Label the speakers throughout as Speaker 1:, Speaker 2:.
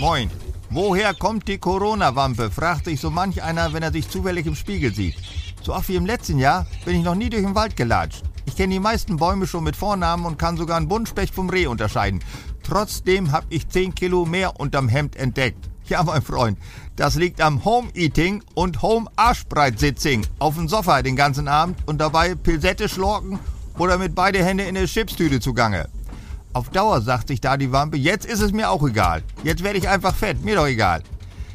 Speaker 1: Moin. Woher kommt die Corona-Wampe? fragt sich so manch einer, wenn er sich zufällig im Spiegel sieht. So oft wie im letzten Jahr bin ich noch nie durch den Wald gelatscht. Ich kenne die meisten Bäume schon mit Vornamen und kann sogar einen Buntspecht vom Reh unterscheiden. Trotzdem habe ich 10 Kilo mehr unterm Hemd entdeckt. Ja, mein Freund, das liegt am Home-Eating und Home-Arschbreit-Sitzing. Auf dem Sofa den ganzen Abend und dabei Pilsette schlorken oder mit beide Hände in eine Chipstüte zugange. Auf Dauer sagt sich da die Wampe, jetzt ist es mir auch egal. Jetzt werde ich einfach fett, mir doch egal.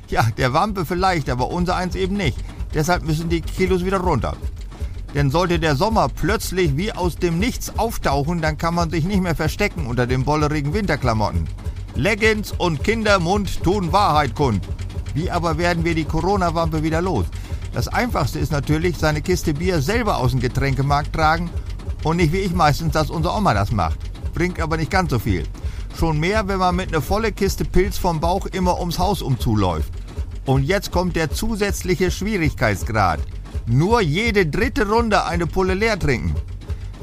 Speaker 1: Ja, der Wampe vielleicht, aber unser eins eben nicht. Deshalb müssen die Kilos wieder runter. Denn sollte der Sommer plötzlich wie aus dem Nichts auftauchen, dann kann man sich nicht mehr verstecken unter den bollerigen Winterklamotten. Leggings und Kindermund tun Wahrheit kund. Wie aber werden wir die Corona-Wampe wieder los? Das einfachste ist natürlich, seine Kiste Bier selber aus dem Getränkemarkt tragen und nicht wie ich meistens, dass unsere Oma das macht bringt aber nicht ganz so viel. Schon mehr, wenn man mit einer volle Kiste Pilz vom Bauch immer ums Haus umzuläuft. Und jetzt kommt der zusätzliche Schwierigkeitsgrad. Nur jede dritte Runde eine Pulle leer trinken.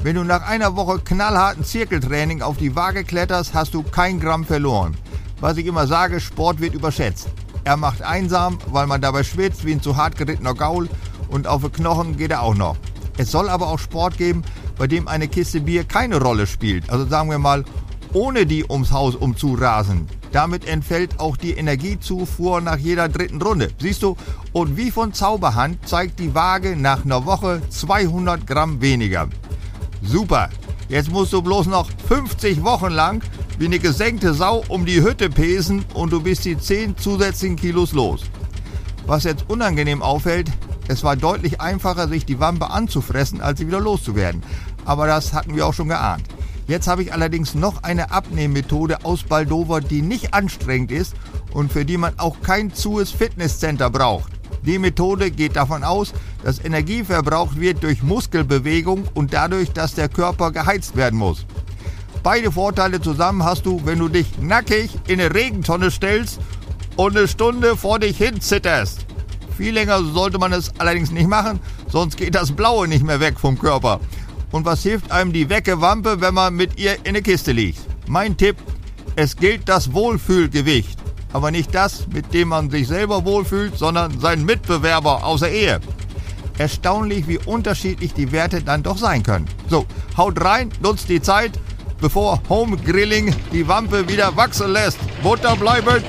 Speaker 1: Wenn du nach einer Woche knallharten Zirkeltraining auf die Waage kletterst, hast du kein Gramm verloren. Was ich immer sage, Sport wird überschätzt. Er macht einsam, weil man dabei schwitzt wie ein zu hart gerittener Gaul und auf die Knochen geht er auch noch. Es soll aber auch Sport geben, bei dem eine Kiste Bier keine Rolle spielt. Also sagen wir mal, ohne die ums Haus umzurasen. Damit entfällt auch die Energiezufuhr nach jeder dritten Runde. Siehst du? Und wie von Zauberhand zeigt die Waage nach einer Woche 200 Gramm weniger. Super. Jetzt musst du bloß noch 50 Wochen lang wie eine gesenkte Sau um die Hütte pesen und du bist die 10 zusätzlichen Kilos los. Was jetzt unangenehm auffällt, es war deutlich einfacher, sich die Wampe anzufressen, als sie wieder loszuwerden. Aber das hatten wir auch schon geahnt. Jetzt habe ich allerdings noch eine Abnehmmethode aus Baldover, die nicht anstrengend ist und für die man auch kein Zues Fitnesscenter braucht. Die Methode geht davon aus, dass Energie verbraucht wird durch Muskelbewegung und dadurch, dass der Körper geheizt werden muss. Beide Vorteile zusammen hast du, wenn du dich nackig in eine Regentonne stellst und eine Stunde vor dich hin zitterst. Viel länger sollte man es allerdings nicht machen, sonst geht das Blaue nicht mehr weg vom Körper. Und was hilft einem die Weckewampe, wenn man mit ihr in der Kiste liegt? Mein Tipp, es gilt das Wohlfühlgewicht. Aber nicht das, mit dem man sich selber wohlfühlt, sondern seinen Mitbewerber außer Ehe. Erstaunlich, wie unterschiedlich die Werte dann doch sein können. So, haut rein, nutzt die Zeit, bevor Home Grilling die Wampe wieder wachsen lässt. Butter bleiben!